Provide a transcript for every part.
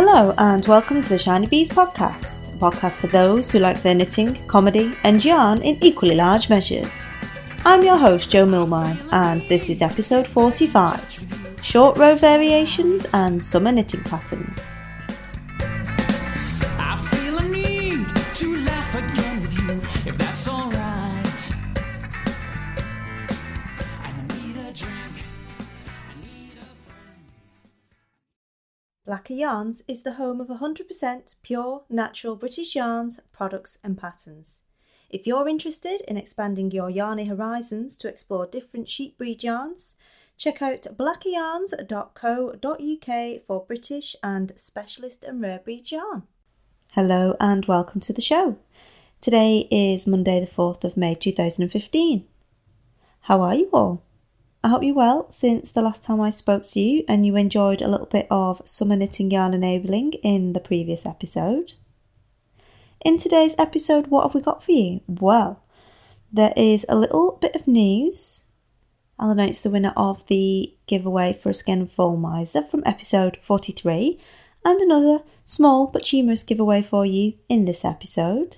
Hello, and welcome to the Shiny Bees podcast, a podcast for those who like their knitting, comedy, and yarn in equally large measures. I'm your host, Jo Milmine, and this is episode 45 Short Row Variations and Summer Knitting Patterns. Blacker Yarns is the home of 100% pure, natural British yarns, products, and patterns. If you're interested in expanding your yarny horizons to explore different sheep breed yarns, check out blackeryarns.co.uk for British and specialist and rare breed yarn. Hello and welcome to the show. Today is Monday, the 4th of May 2015. How are you all? I hope you're well since the last time I spoke to you and you enjoyed a little bit of summer knitting yarn enabling in the previous episode. In today's episode, what have we got for you? Well, there is a little bit of news. I'll announce the winner of the giveaway for a Skein of Wollmeise from episode 43 and another small but humorous giveaway for you in this episode.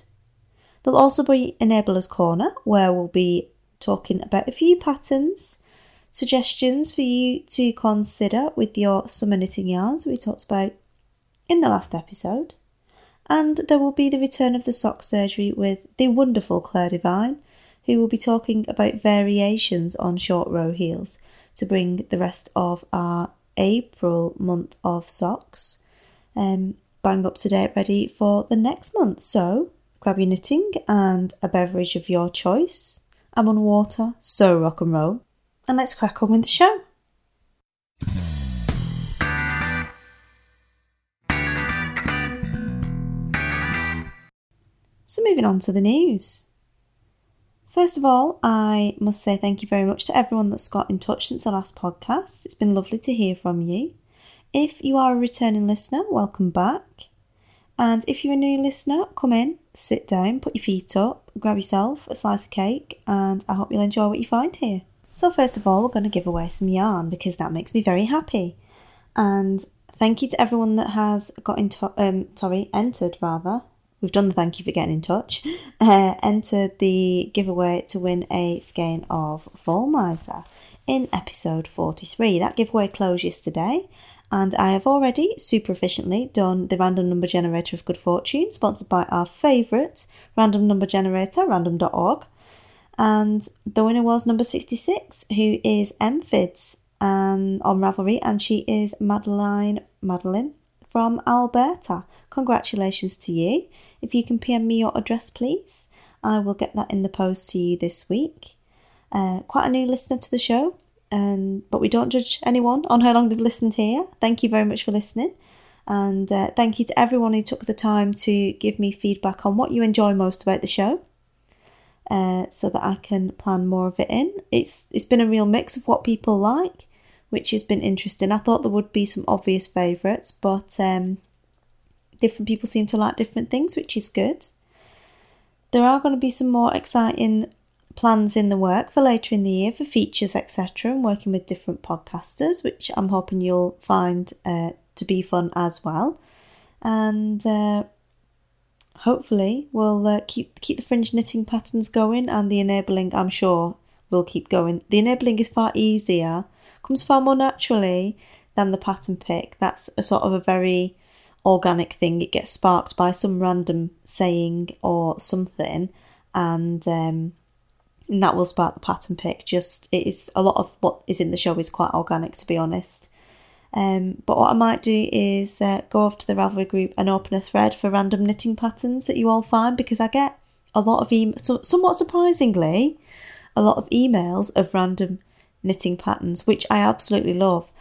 There'll also be Enabler's Corner where we'll be talking about a few patterns, suggestions for you to consider with your summer knitting yarns we talked about in the last episode. And there will be the return of the sock surgery with the wonderful Clare Devine, who will be talking about variations on short row heels to bring the rest of our April month of socks um, bang up to date ready for the next month. So grab your knitting and a beverage of your choice. I'm on water, so rock and roll. And let's crack on with the show. So, moving on to the news. First of all, I must say thank you very much to everyone that's got in touch since the last podcast. It's been lovely to hear from you. If you are a returning listener, welcome back. And if you're a new listener, come in, sit down, put your feet up, grab yourself a slice of cake, and I hope you'll enjoy what you find here. So, first of all, we're going to give away some yarn because that makes me very happy. And thank you to everyone that has got in touch, um, sorry, entered rather. We've done the thank you for getting in touch. Uh, entered the giveaway to win a skein of Fall in episode 43. That giveaway closed yesterday, and I have already super efficiently done the random number generator of good fortune, sponsored by our favourite random number generator, random.org. And the winner was number 66, who is Mfids and on Ravelry, and she is Madeline Madeline from Alberta. Congratulations to you. If you can PM me your address, please, I will get that in the post to you this week. Uh, quite a new listener to the show, um, but we don't judge anyone on how long they've listened here. Thank you very much for listening. And uh, thank you to everyone who took the time to give me feedback on what you enjoy most about the show. Uh, so that I can plan more of it in. It's it's been a real mix of what people like, which has been interesting. I thought there would be some obvious favourites, but um, different people seem to like different things, which is good. There are going to be some more exciting plans in the work for later in the year for features, etc., and working with different podcasters, which I'm hoping you'll find uh, to be fun as well. And uh, hopefully, we'll uh, keep keep the fringe knitting patterns going, and the enabling, I'm sure, will keep going. The enabling is far easier, comes far more naturally than the pattern pick. That's a sort of a very organic thing. It gets sparked by some random saying or something, and um, and that will spark the pattern pick. Just it is a lot of what is in the show is quite organic, to be honest. Um, but what I might do is uh, go off to the Ravelry group and open a thread for random knitting patterns that you all find because I get a lot of emails, so, somewhat surprisingly, a lot of emails of random knitting patterns, which I absolutely love.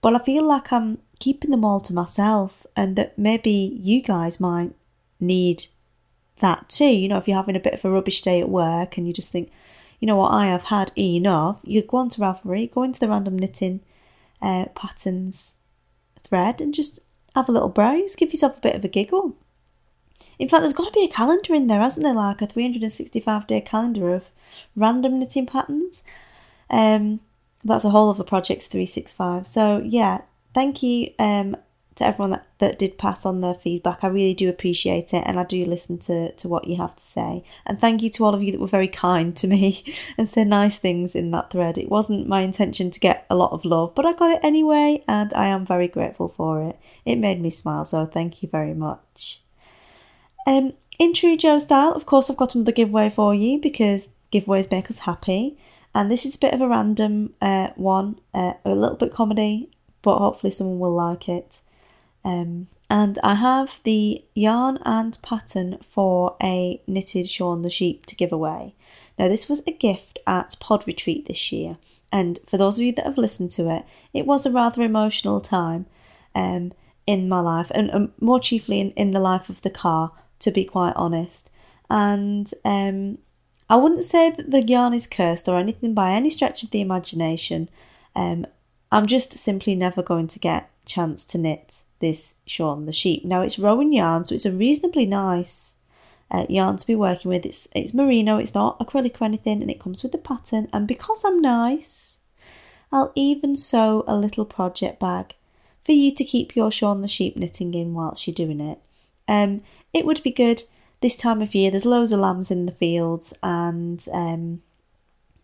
But I feel like I'm keeping them all to myself and that maybe you guys might need that too. You know, if you're having a bit of a rubbish day at work and you just think, you know what, I have had enough, you go on to Ravelry, go into the random knitting uh, patterns thread and just have a little browse, give yourself a bit of a giggle. In fact, there's got to be a calendar in there, hasn't there? Like a 365 day calendar of random knitting patterns. Um, that's a whole other project 365. So, yeah, thank you um, to everyone that, that did pass on their feedback. I really do appreciate it and I do listen to, to what you have to say. And thank you to all of you that were very kind to me and said nice things in that thread. It wasn't my intention to get a lot of love, but I got it anyway and I am very grateful for it. It made me smile, so thank you very much. Um, in true Jo style, of course, I've got another giveaway for you because giveaways make us happy. And this is a bit of a random uh, one, uh, a little bit comedy, but hopefully someone will like it. Um, and I have the yarn and pattern for a knitted Shaun the Sheep to give away. Now, this was a gift at Pod Retreat this year, and for those of you that have listened to it, it was a rather emotional time um, in my life, and more chiefly in, in the life of the car, to be quite honest. And um, I wouldn't say that the yarn is cursed or anything by any stretch of the imagination. Um, I'm just simply never going to get chance to knit this Shaun the sheep. Now it's Rowan yarn, so it's a reasonably nice uh, yarn to be working with. It's it's merino, it's not acrylic or anything, and it comes with the pattern. And because I'm nice, I'll even sew a little project bag for you to keep your Shaun the sheep knitting in whilst you're doing it. Um, it would be good this time of year. There's loads of lambs in the fields, and um,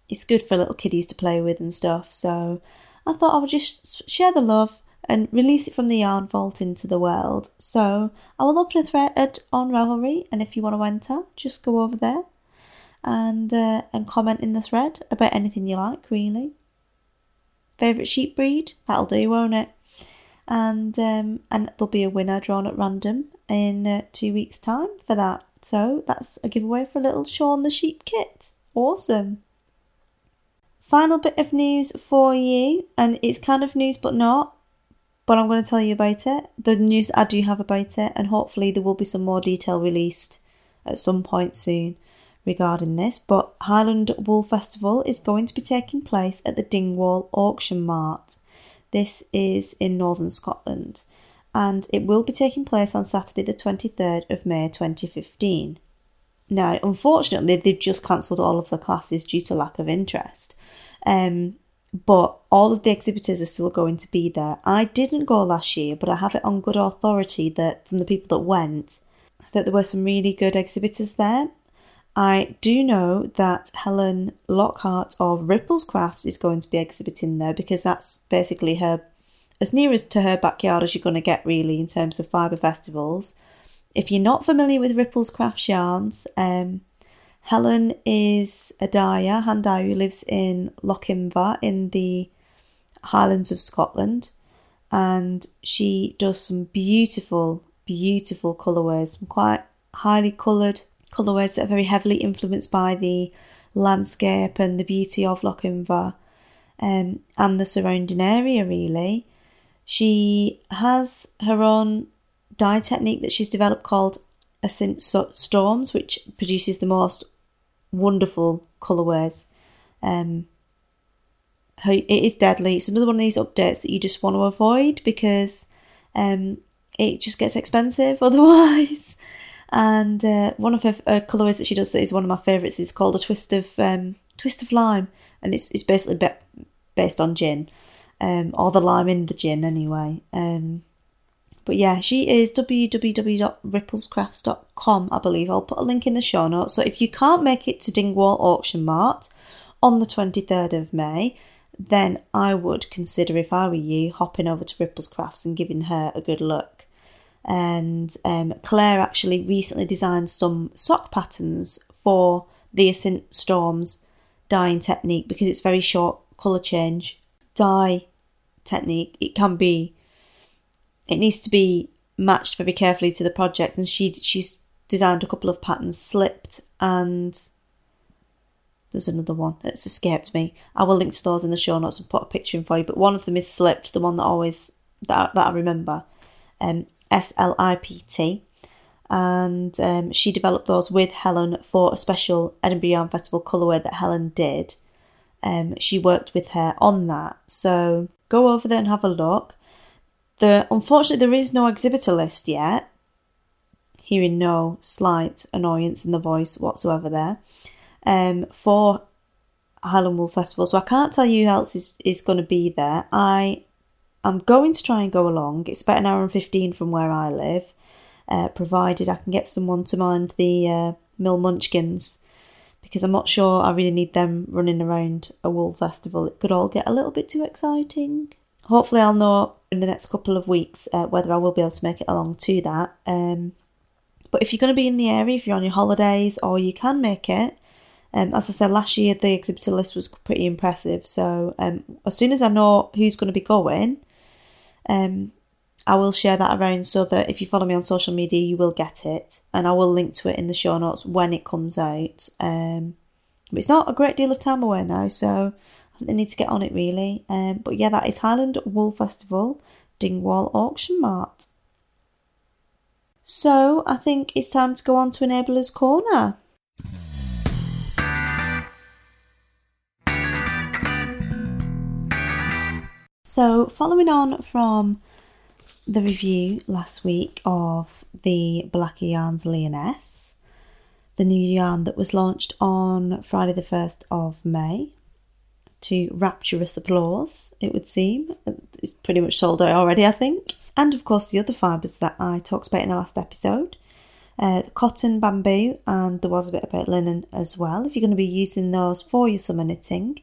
it's good for little kiddies to play with and stuff. So I thought I would just share the love and release it from the yarn vault into the world. So I will open a thread on Ravelry, and if you want to enter, just go over there and uh, and comment in the thread about anything you like. Really, favorite sheep breed that'll do, won't it? And um, and there'll be a winner drawn at random in uh, two weeks' time for that. So that's a giveaway for a little Shaun the Sheep kit. Awesome. Final bit of news for you, and it's kind of news but not but I'm going to tell you about it. The news I do have about it, and hopefully there will be some more detail released at some point soon regarding this. But Highland Wool Festival is going to be taking place at the Dingwall Auction Mart. This is in northern Scotland, and it will be taking place on Saturday, the 23rd of May 2015. Now, unfortunately, they've just cancelled all of the classes due to lack of interest. Um, but all of the exhibitors are still going to be there. I didn't go last year, but I have it on good authority that from the people that went, that there were some really good exhibitors there. I do know that Helen Lockhart of Ripplescrafts is going to be exhibiting there because that's basically her as near as to her backyard as you're going to get really in terms of fibre festivals. If you're not familiar with Ripplescrafts yarns, um, Helen is a dyer, hand dyer who lives in Lochinver in the Highlands of Scotland, and she does some beautiful, beautiful colourways, some quite highly coloured colourways that are very heavily influenced by the landscape and the beauty of Lochinver um, and the surrounding area, really. She has her own dye technique that she's developed called Ascent Storms, which produces the most wonderful colorways. Um, it is deadly. It's another one of these updates that you just want to avoid because um, it just gets expensive otherwise. And uh, one of her colourways that she does that is one of my favourites is called a twist of um, twist of lime, and it's it's basically be- based on gin, um, or the lime in the gin anyway. Um, but yeah, she is www.ripplescrafts.com, I believe. I'll put a link in the show notes. So if you can't make it to Dingwall Auction Mart on the 23rd of May, then I would consider, if I were you, hopping over to Ripplescrafts and giving her a good look. And um, Clare actually recently designed some sock patterns for the Ascent Storms dyeing technique because it's very short colour change dye technique. It can be it needs to be matched very carefully to the project. And she she's designed a couple of patterns slipped and there's another one that's escaped me. I will link to those in the show notes and put a picture in for you. But one of them is slipped the one that always that, that i remember um s-l-i-p-t and um, she developed those with helen for a special edinburgh yarn festival colorway that helen did. Um, she worked with her on that. So go over there and have a look the, unfortunately, there is no exhibitor list yet. Hearing no slight annoyance in the voice whatsoever there um, for Highland Wool Festival. So I can't tell you who else is, is going to be there. I I'm going to try and go along. It's about an hour and 15 from where I live, uh, provided I can get someone to mind the uh, Mill Munchkins, because I'm not sure I really need them running around a wool festival. It could all get a little bit too exciting. Hopefully, I'll know in the next couple of weeks uh, whether I will be able to make it along to that. Um, but if you're going to be in the area, if you're on your holidays or you can make it, um, as I said last year, the exhibitor list was pretty impressive. So um, as soon as I know who's going to be going, um, I will share that around so that if you follow me on social media, you will get it, and I will link to it in the show notes when it comes out. Um, but it's not a great deal of time away now, so they need to get on it really. Um, but yeah, that is Highland Wool Festival, Dingwall Auction Mart. So I think it's time to go on to Enabler's Corner. So, following on from the review last week of the Blacker Yarns Lyonesse, the new yarn that was launched on Friday the 1st of May to rapturous applause, it would seem. It's pretty much sold out already, I think. And of course, the other fibres that I talked about in the last episode uh, cotton, bamboo, and there was a bit about linen as well. If you're going to be using those for your summer knitting,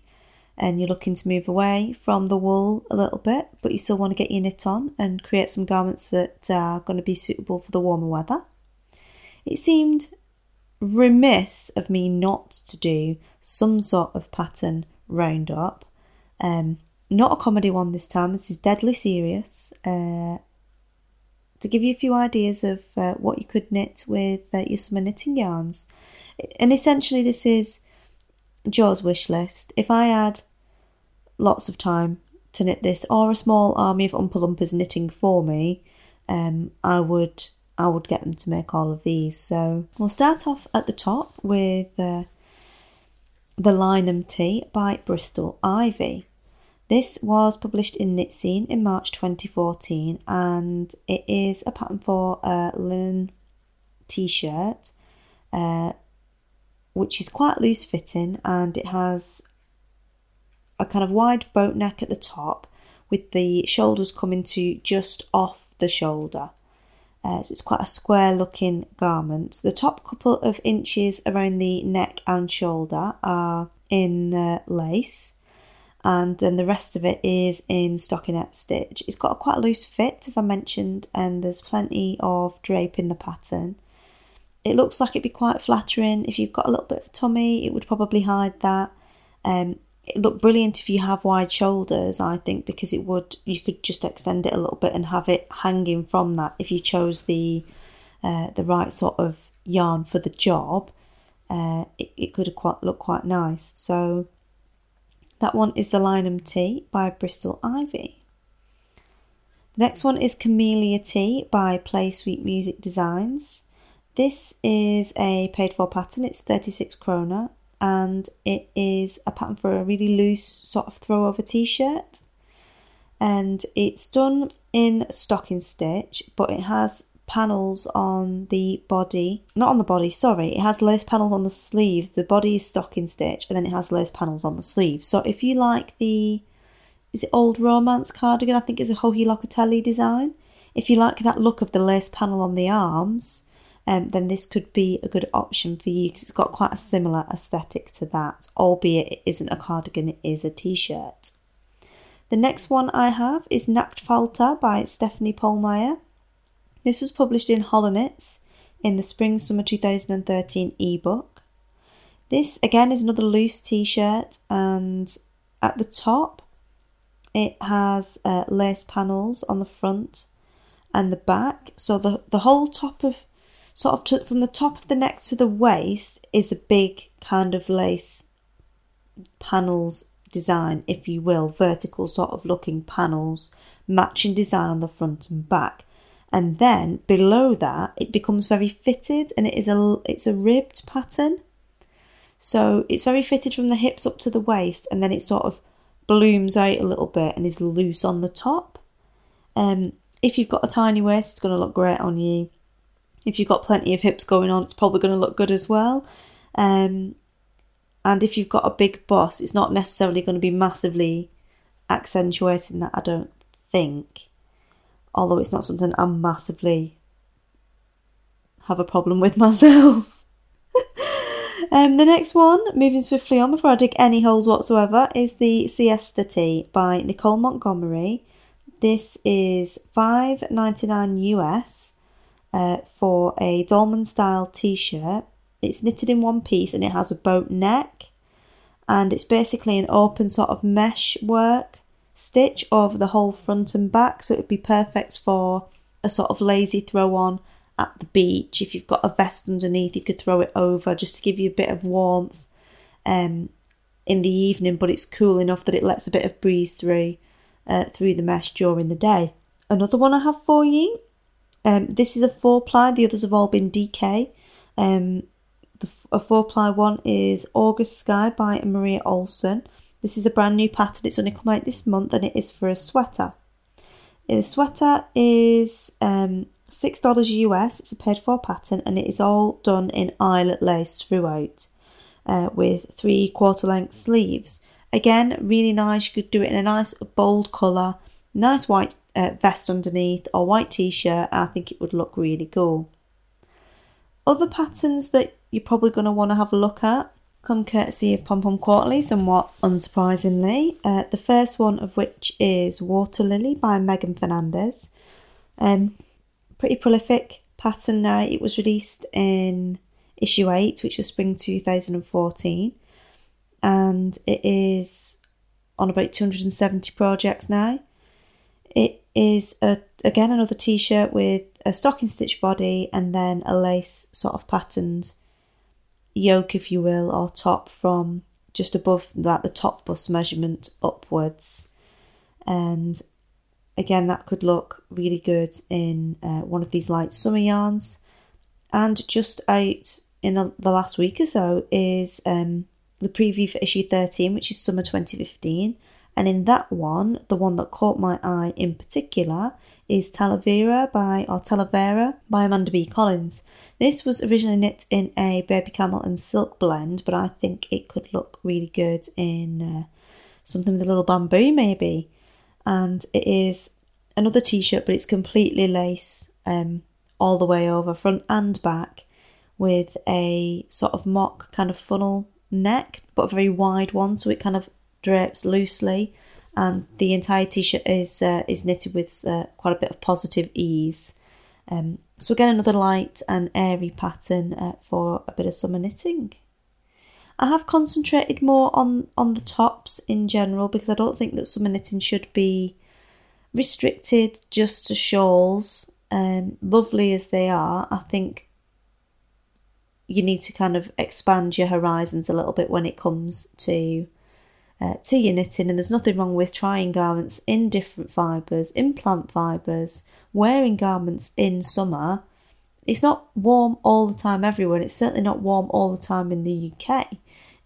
and you're looking to move away from the wool a little bit, but you still want to get your knit on and create some garments that are going to be suitable for the warmer weather. It seemed remiss of me not to do some sort of pattern roundup. Um, not a comedy one this time, this is deadly serious. Uh, to give you a few ideas of uh, what you could knit with uh, your summer knitting yarns. And essentially, this is Jo's wish list. If I had lots of time to knit this, or a small army of Oompa Loompas knitting for me, um, I would I would get them to make all of these. So we'll start off at the top with uh, the Lynham Tee by Bristol Ivy. This was published in Knitscene in March 2014, and it is a pattern for a linen t-shirt, uh, which is quite loose fitting, and it has a kind of wide boat neck at the top with the shoulders coming to just off the shoulder. Uh, so it's quite a square looking garment. The top couple of inches around the neck and shoulder are in uh, lace, and then the rest of it is in stockinette stitch. It's got a quite loose fit, as I mentioned, and there's plenty of drape in the pattern. It looks like it'd be quite flattering. If you've got a little bit of tummy, it would probably hide that. Um, look brilliant if you have wide shoulders, I think, because it would you could just extend it a little bit and have it hanging from that if you chose the uh, the right sort of yarn for the job. Uh, it, it could quite look quite nice. So that one is the linum Tee by Bristol Ivy. The next one is Camellia Tee by Play Sweet Music Designs. This is a paid for pattern. It's 36 krona and it is a pattern for a really loose sort of throw over t-shirt. And it's done in stocking stitch but it has panels on the body not on the body sorry it has lace panels on the sleeves. The body is stocking stitch and then it has lace panels on the sleeves. So if you like the is it old romance cardigan? I think it's a Joji Locatelli design. If you like that look of the lace panel on the arms um, then this could be a good option for you because it's got quite a similar aesthetic to that, albeit it isn't a cardigan, it is a t shirt. The next one I have is Nachtfalter by Stephanie Pohlmeier. This was published in Holla Knits in the Spring Summer 2013 ebook. This again is another loose t shirt, and at the top it has uh, lace panels on the front and the back. So the, the whole top of sort of to, from the top of the neck to the waist is a big kind of lace panels design, if you will, vertical sort of looking panels, matching design on the front and back. And then below that, it becomes very fitted, and it is a it's a ribbed pattern. So it's very fitted from the hips up to the waist, and then it sort of blooms out a little bit and is loose on the top. Um, if you've got a tiny waist, it's going to look great on you if you've got plenty of hips going on, it's probably going to look good as well. Um, and if you've got a big bust, it's not necessarily going to be massively accentuating that, I don't think. Although it's not something I massively have a problem with myself. um, the next one, moving swiftly on before I dig any holes whatsoever, is the Siesta Tee by Nicole Montgomery. This is five ninety nine US uh, for a dolman style t shirt. It's knitted in one piece and it has a boat neck, and it's basically an open sort of mesh work stitch over the whole front and back, so it would be perfect for a sort of lazy throw on at the beach. If you've got a vest underneath, you could throw it over just to give you a bit of warmth um, in the evening, but it's cool enough that it lets a bit of breeze through uh, through the mesh during the day. Another one I have for you. Um, this is a four ply. The others have all been DK. Um, the, a four ply one is August Sky by Maria Olson. This is a brand new pattern. It's only come out this month, and it is for a sweater. The sweater is um, six dollars US. It's a paid for pattern, and it is all done in eyelet lace throughout, uh, with three quarter length sleeves. Again, really nice. You could do it in a nice bold colour, nice white uh, vest underneath, or white t-shirt. I think it would look really cool. Other patterns that you're probably going to want to have a look at come courtesy of Pom Pom Quarterly, somewhat unsurprisingly. Uh, the first one of which is Water Lily by Meghan Fernandes. Um, pretty prolific pattern now. It was released in issue 8, which was spring 2014, and it is on about 270 projects now. It is a, again another t shirt with a stocking stitch body and then a lace sort of patterned yoke, if you will, or top from just above like the top bust measurement upwards. And again, that could look really good in uh, one of these light summer yarns. And just out in the, the last week or so is um, the preview for issue 13, which is summer 2015. And in that one, the one that caught my eye in particular is Talavera by or Talavera by Amanda B. Collins. This was originally knit in a baby camel and silk blend, but I think it could look really good in uh, something with a little bamboo maybe. And it is another t-shirt, but it's completely lace um, all the way over, front and back, with a sort of mock kind of funnel neck, but a very wide one, so it kind of drapes loosely, and the entire t-shirt is uh, is knitted with uh, quite a bit of positive ease. Um, so again, another light and airy pattern uh, for a bit of summer knitting. I have concentrated more on on the tops in general because I don't think that summer knitting should be restricted just to shawls. Um, lovely as they are, I think you need to kind of expand your horizons a little bit when it comes to uh, to your knitting, and there's nothing wrong with trying garments in different fibres, in plant fibres, wearing garments in summer. It's not warm all the time everywhere, it's certainly not warm all the time in the UK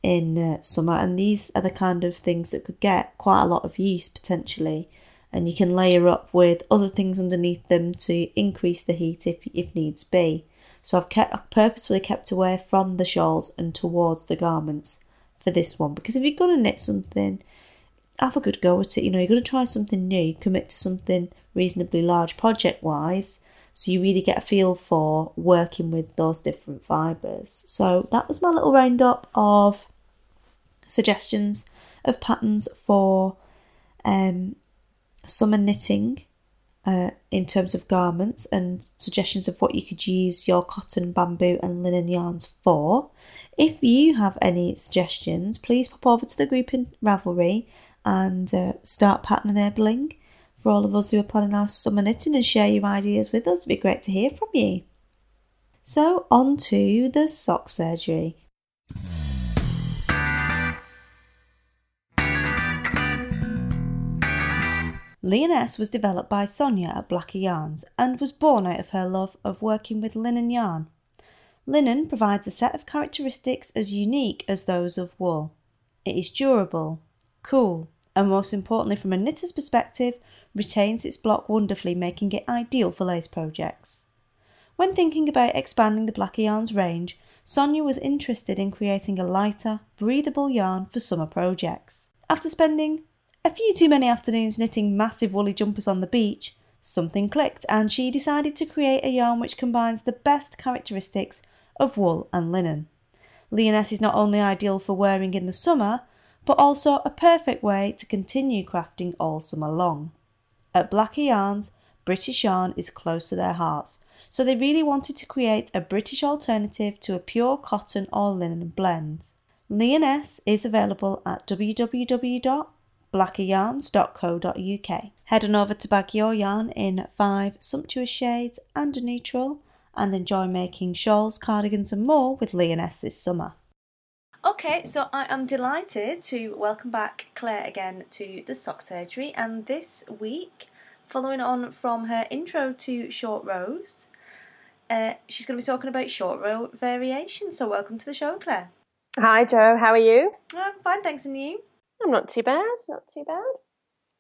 in uh, summer, and these are the kind of things that could get quite a lot of use potentially. And you can layer up with other things underneath them to increase the heat if, if needs be. So I've kept I've purposefully kept away from the shawls and towards the garments for this one because if you're going to knit something, have a good go at it. You know, you're going to try something new, commit to something reasonably large project wise, so you really get a feel for working with those different fibres. So that was my little roundup of suggestions of patterns for um, summer knitting uh, in terms of garments and suggestions of what you could use your cotton, bamboo, and linen yarns for. If you have any suggestions, please pop over to the group in Ravelry and uh, start pattern enabling for all of us who are planning our summer knitting and share your ideas with us. It'd be great to hear from you. So, on to the sock surgery. Lyonesse was developed by Sonia at Blacker Yarns and was born out of her love of working with linen yarn. Linen provides a set of characteristics as unique as those of wool. It is durable, cool, and most importantly, from a knitter's perspective, retains its block wonderfully, making it ideal for lace projects. When thinking about expanding the Blacker Yarns range, Sonia was interested in creating a lighter, breathable yarn for summer projects. After spending A few too many afternoons knitting massive woolly jumpers on the beach, something clicked and she decided to create a yarn which combines the best characteristics of wool and linen. Lyonesse is not only ideal for wearing in the summer, but also a perfect way to continue crafting all summer long. At Blacker Yarns, British yarn is close to their hearts, so they really wanted to create a British alternative to a pure cotton or linen blend. Lyonesse is available at www.blackeryarns.co.uk. Head on over to bag your yarn in five sumptuous shades and a neutral and enjoy making shawls, cardigans, and more with Lyonesse this summer. Okay, so I am delighted to welcome back Clare again to the sock surgery, and this week, following on from her intro to short rows, uh, she's going to be talking about short row variations. So, welcome to the show, Clare. Hi, Jo. How are you? I'm fine, thanks, and you? I'm not too bad. Not too bad.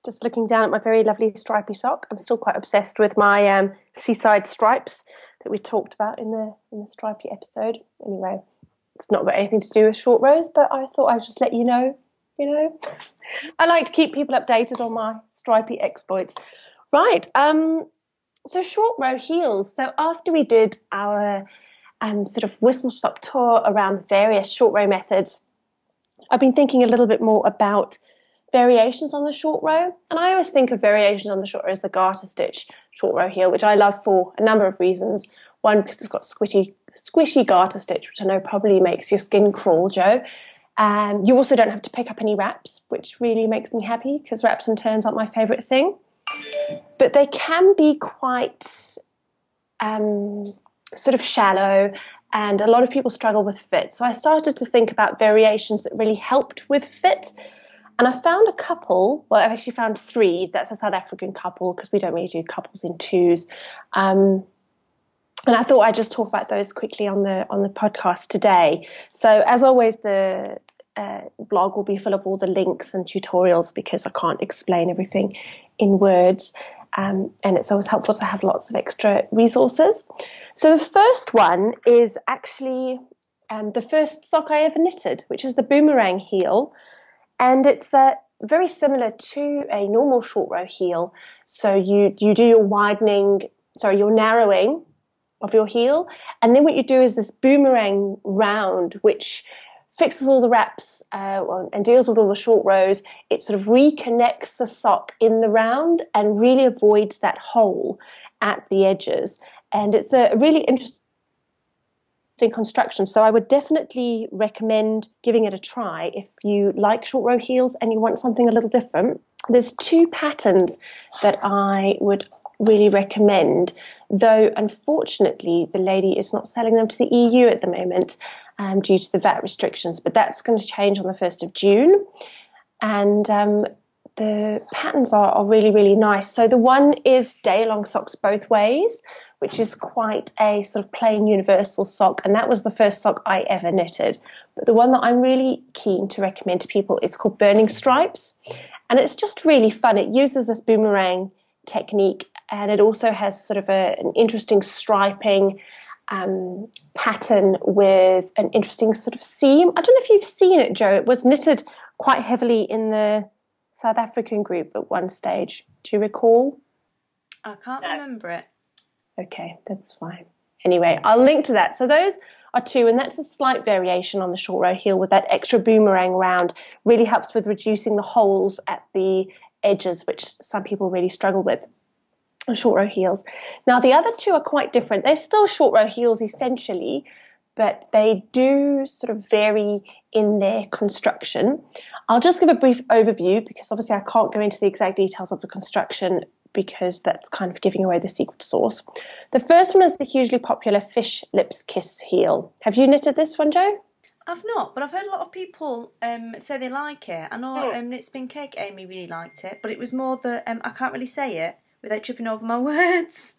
Just looking down at my very lovely stripy sock. I'm still quite obsessed with my um, seaside stripes that we talked about in the in the stripy episode. Anyway, it's not got anything to do with short rows, but I thought I'd just let you know. You know, I like to keep people updated on my stripy exploits. Right. Um. So short row heels. So after we did our um, sort of whistle stop tour around various short row methods, I've been thinking a little bit more about variations on the short row. And I always think of variations on the short row as the garter stitch short row heel, which I love for a number of reasons. One, because it's got squishy, squishy garter stitch, which I know probably makes your skin crawl, Jo. Um, you also don't have to pick up any wraps, which really makes me happy because wraps and turns aren't my favourite thing. But they can be quite um, sort of shallow, and a lot of people struggle with fit. So I started to think about variations that really helped with fit. And I found a couple, well, I've actually found three. That's a South African couple because we don't really do couples in twos. Um, and I thought I'd just talk about those quickly on the on the podcast today. So as always, the uh, blog will be full of all the links and tutorials because I can't explain everything in words. Um, and it's always helpful to have lots of extra resources. So the first one is actually um, the first sock I ever knitted, which is the boomerang heel, and it's uh, very similar to a normal short row heel. So you you do your widening, sorry, your narrowing of your heel, and then what you do is this boomerang round, which fixes all the wraps uh, and deals with all the short rows. It sort of reconnects the sock in the round and really avoids that hole at the edges. And it's a really interesting construction. So I would definitely recommend giving it a try if you like short row heels and you want something a little different. There's two patterns that I would really recommend, though unfortunately the lady is not selling them to the EU at the moment um, due to the VAT restrictions, but that's going to change on the 1st of June. And um, the patterns are, are really, really nice. So the one is day long socks both ways, which is quite a sort of plain universal sock, and that was the first sock I ever knitted. But the one that I'm really keen to recommend to people is called Burning Stripes, and it's just really fun. It uses this boomerang technique, and it also has sort of a, an interesting striping um, pattern with an interesting sort of seam. I don't know if you've seen it, Jo. It was knitted quite heavily in the South African group at one stage. Do you recall? I can't no. remember it. Okay, that's fine. Anyway, I'll link to that. So those are two, and that's a slight variation on the short row heel with that extra boomerang round. Really helps with reducing the holes at the edges, which some people really struggle with short row heels. Now, the other two are quite different. They're still short row heels essentially, but they do sort of vary in their construction. I'll just give a brief overview because obviously I can't go into the exact details of the construction because that's kind of giving away the secret sauce. The first one is the hugely popular fish lips kiss heel. Have you knitted this one, Jo? I've not, but I've heard a lot of people um, say they like it. I know oh. um, Knit Spin Cake Amy really liked it, but it was more that um, I can't really say it without tripping over my words.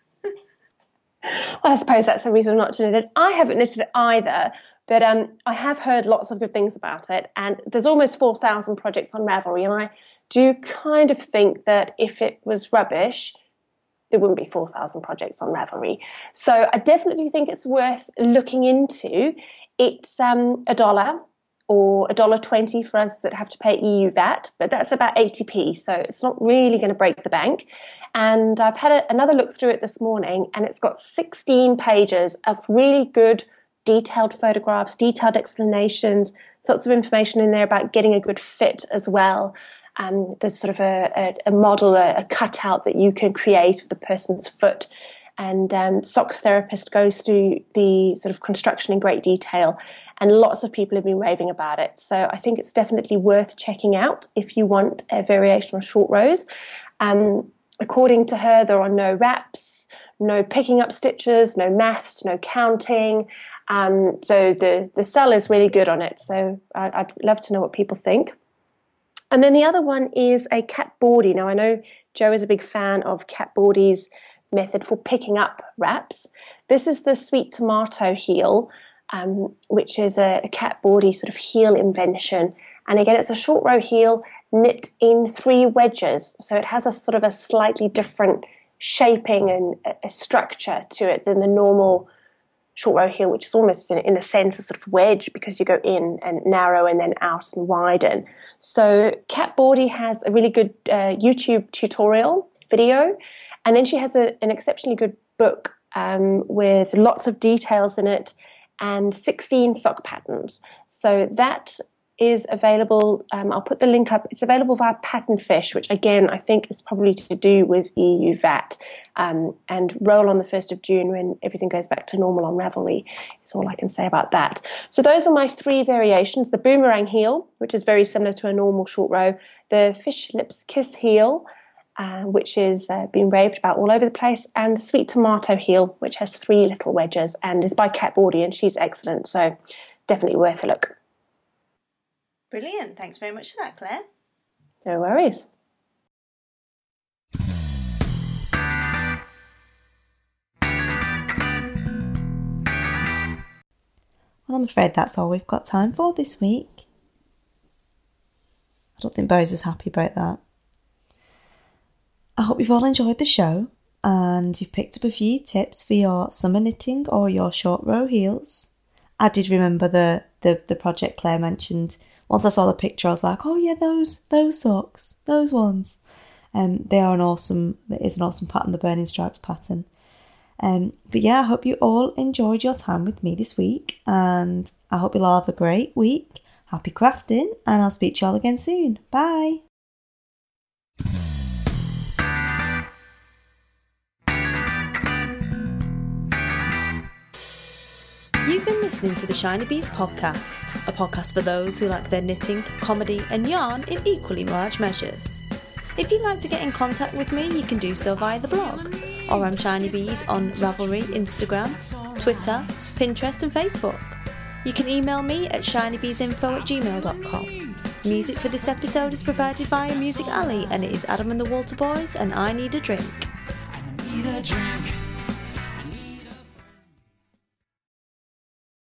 Well, I suppose that's a reason not to knit it. I haven't knitted it either, but um, I have heard lots of good things about it, and there's almost 4,000 projects on Ravelry, and I do kind of think that if it was rubbish, there wouldn't be 4,000 projects on Ravelry. So I definitely think it's worth looking into. It's um, a dollar or $1.20 for us that have to pay EU VAT, but that's about 80p, so it's not really going to break the bank. And I've had a, another look through it this morning, and it's got 16 pages of really good, detailed photographs, detailed explanations, lots of information in there about getting a good fit as well. Um, there's sort of a, a, a model, a, a, cutout that you can create of the person's foot. And um, Sox Therapist goes through the sort of construction in great detail and lots of people have been raving about it. So I think it's definitely worth checking out if you want a variation on short rows. Um, according to her, there are no wraps, no picking up stitches, no maths, no counting. Um, so the the sell is really good on it. So I, would love to know what people think. And then the other one is a Kat Bordhi. Now I know Jo is a big fan of Kat Bordhi's method for picking up wraps. This is the sweet tomato heel um, which is a, a Kat Bordhi sort of heel invention. And again, it's a short row heel knit in three wedges. So it has a sort of a slightly different shaping and a, structure to it than the normal short row heel, which is almost in, in, a sense a sort of wedge because you go in and narrow and then out and widen. So Kat Bordhi has a really good uh, YouTube tutorial video, and then she has a, an exceptionally good book um, with lots of details in it and 16 sock patterns. So that is available. Um, I'll put the link up. It's available via Patternfish, which again I think is probably to do with EU VAT. Um, and roll on the 1st of June when everything goes back to normal on Ravelry. It's all I can say about that. So those are my three variations the boomerang heel, which is very similar to a normal short row, the fish lips kiss heel, uh, which is uh, being raved about all over the place, and the Sweet Tomato Heel, which has three little wedges and is by Kat Bordhi, and she's excellent. So definitely worth a look. Brilliant. Thanks very much for that, Clare. No worries. Well, I'm afraid that's all we've got time for this week. I don't think Bose is happy about that. I hope you've all enjoyed the show and you've picked up a few tips for your summer knitting or your short row heels. I did remember the, the, the project Clare mentioned. Once I saw the picture, I was like, oh yeah, those those socks, those ones. Um, they are an awesome. It is an awesome pattern, the Burning Stripes pattern. Um, but yeah, I hope you all enjoyed your time with me this week, and I hope you'll all have a great week. Happy crafting, and I'll speak to you all again soon. Bye. Listening to the Shiny Bees podcast, a podcast for those who like their knitting, comedy, and yarn in equally large measures. If you'd like to get in contact with me, you can do so via the blog, or I'm Shiny Bees on Ravelry, Instagram, Twitter, Pinterest, and Facebook. You can email me at shinybeesinfo at gmail.com. Music for this episode is provided by Music Alley, and it is Adam and the Walter Boys, and I need a drink. I need a drink.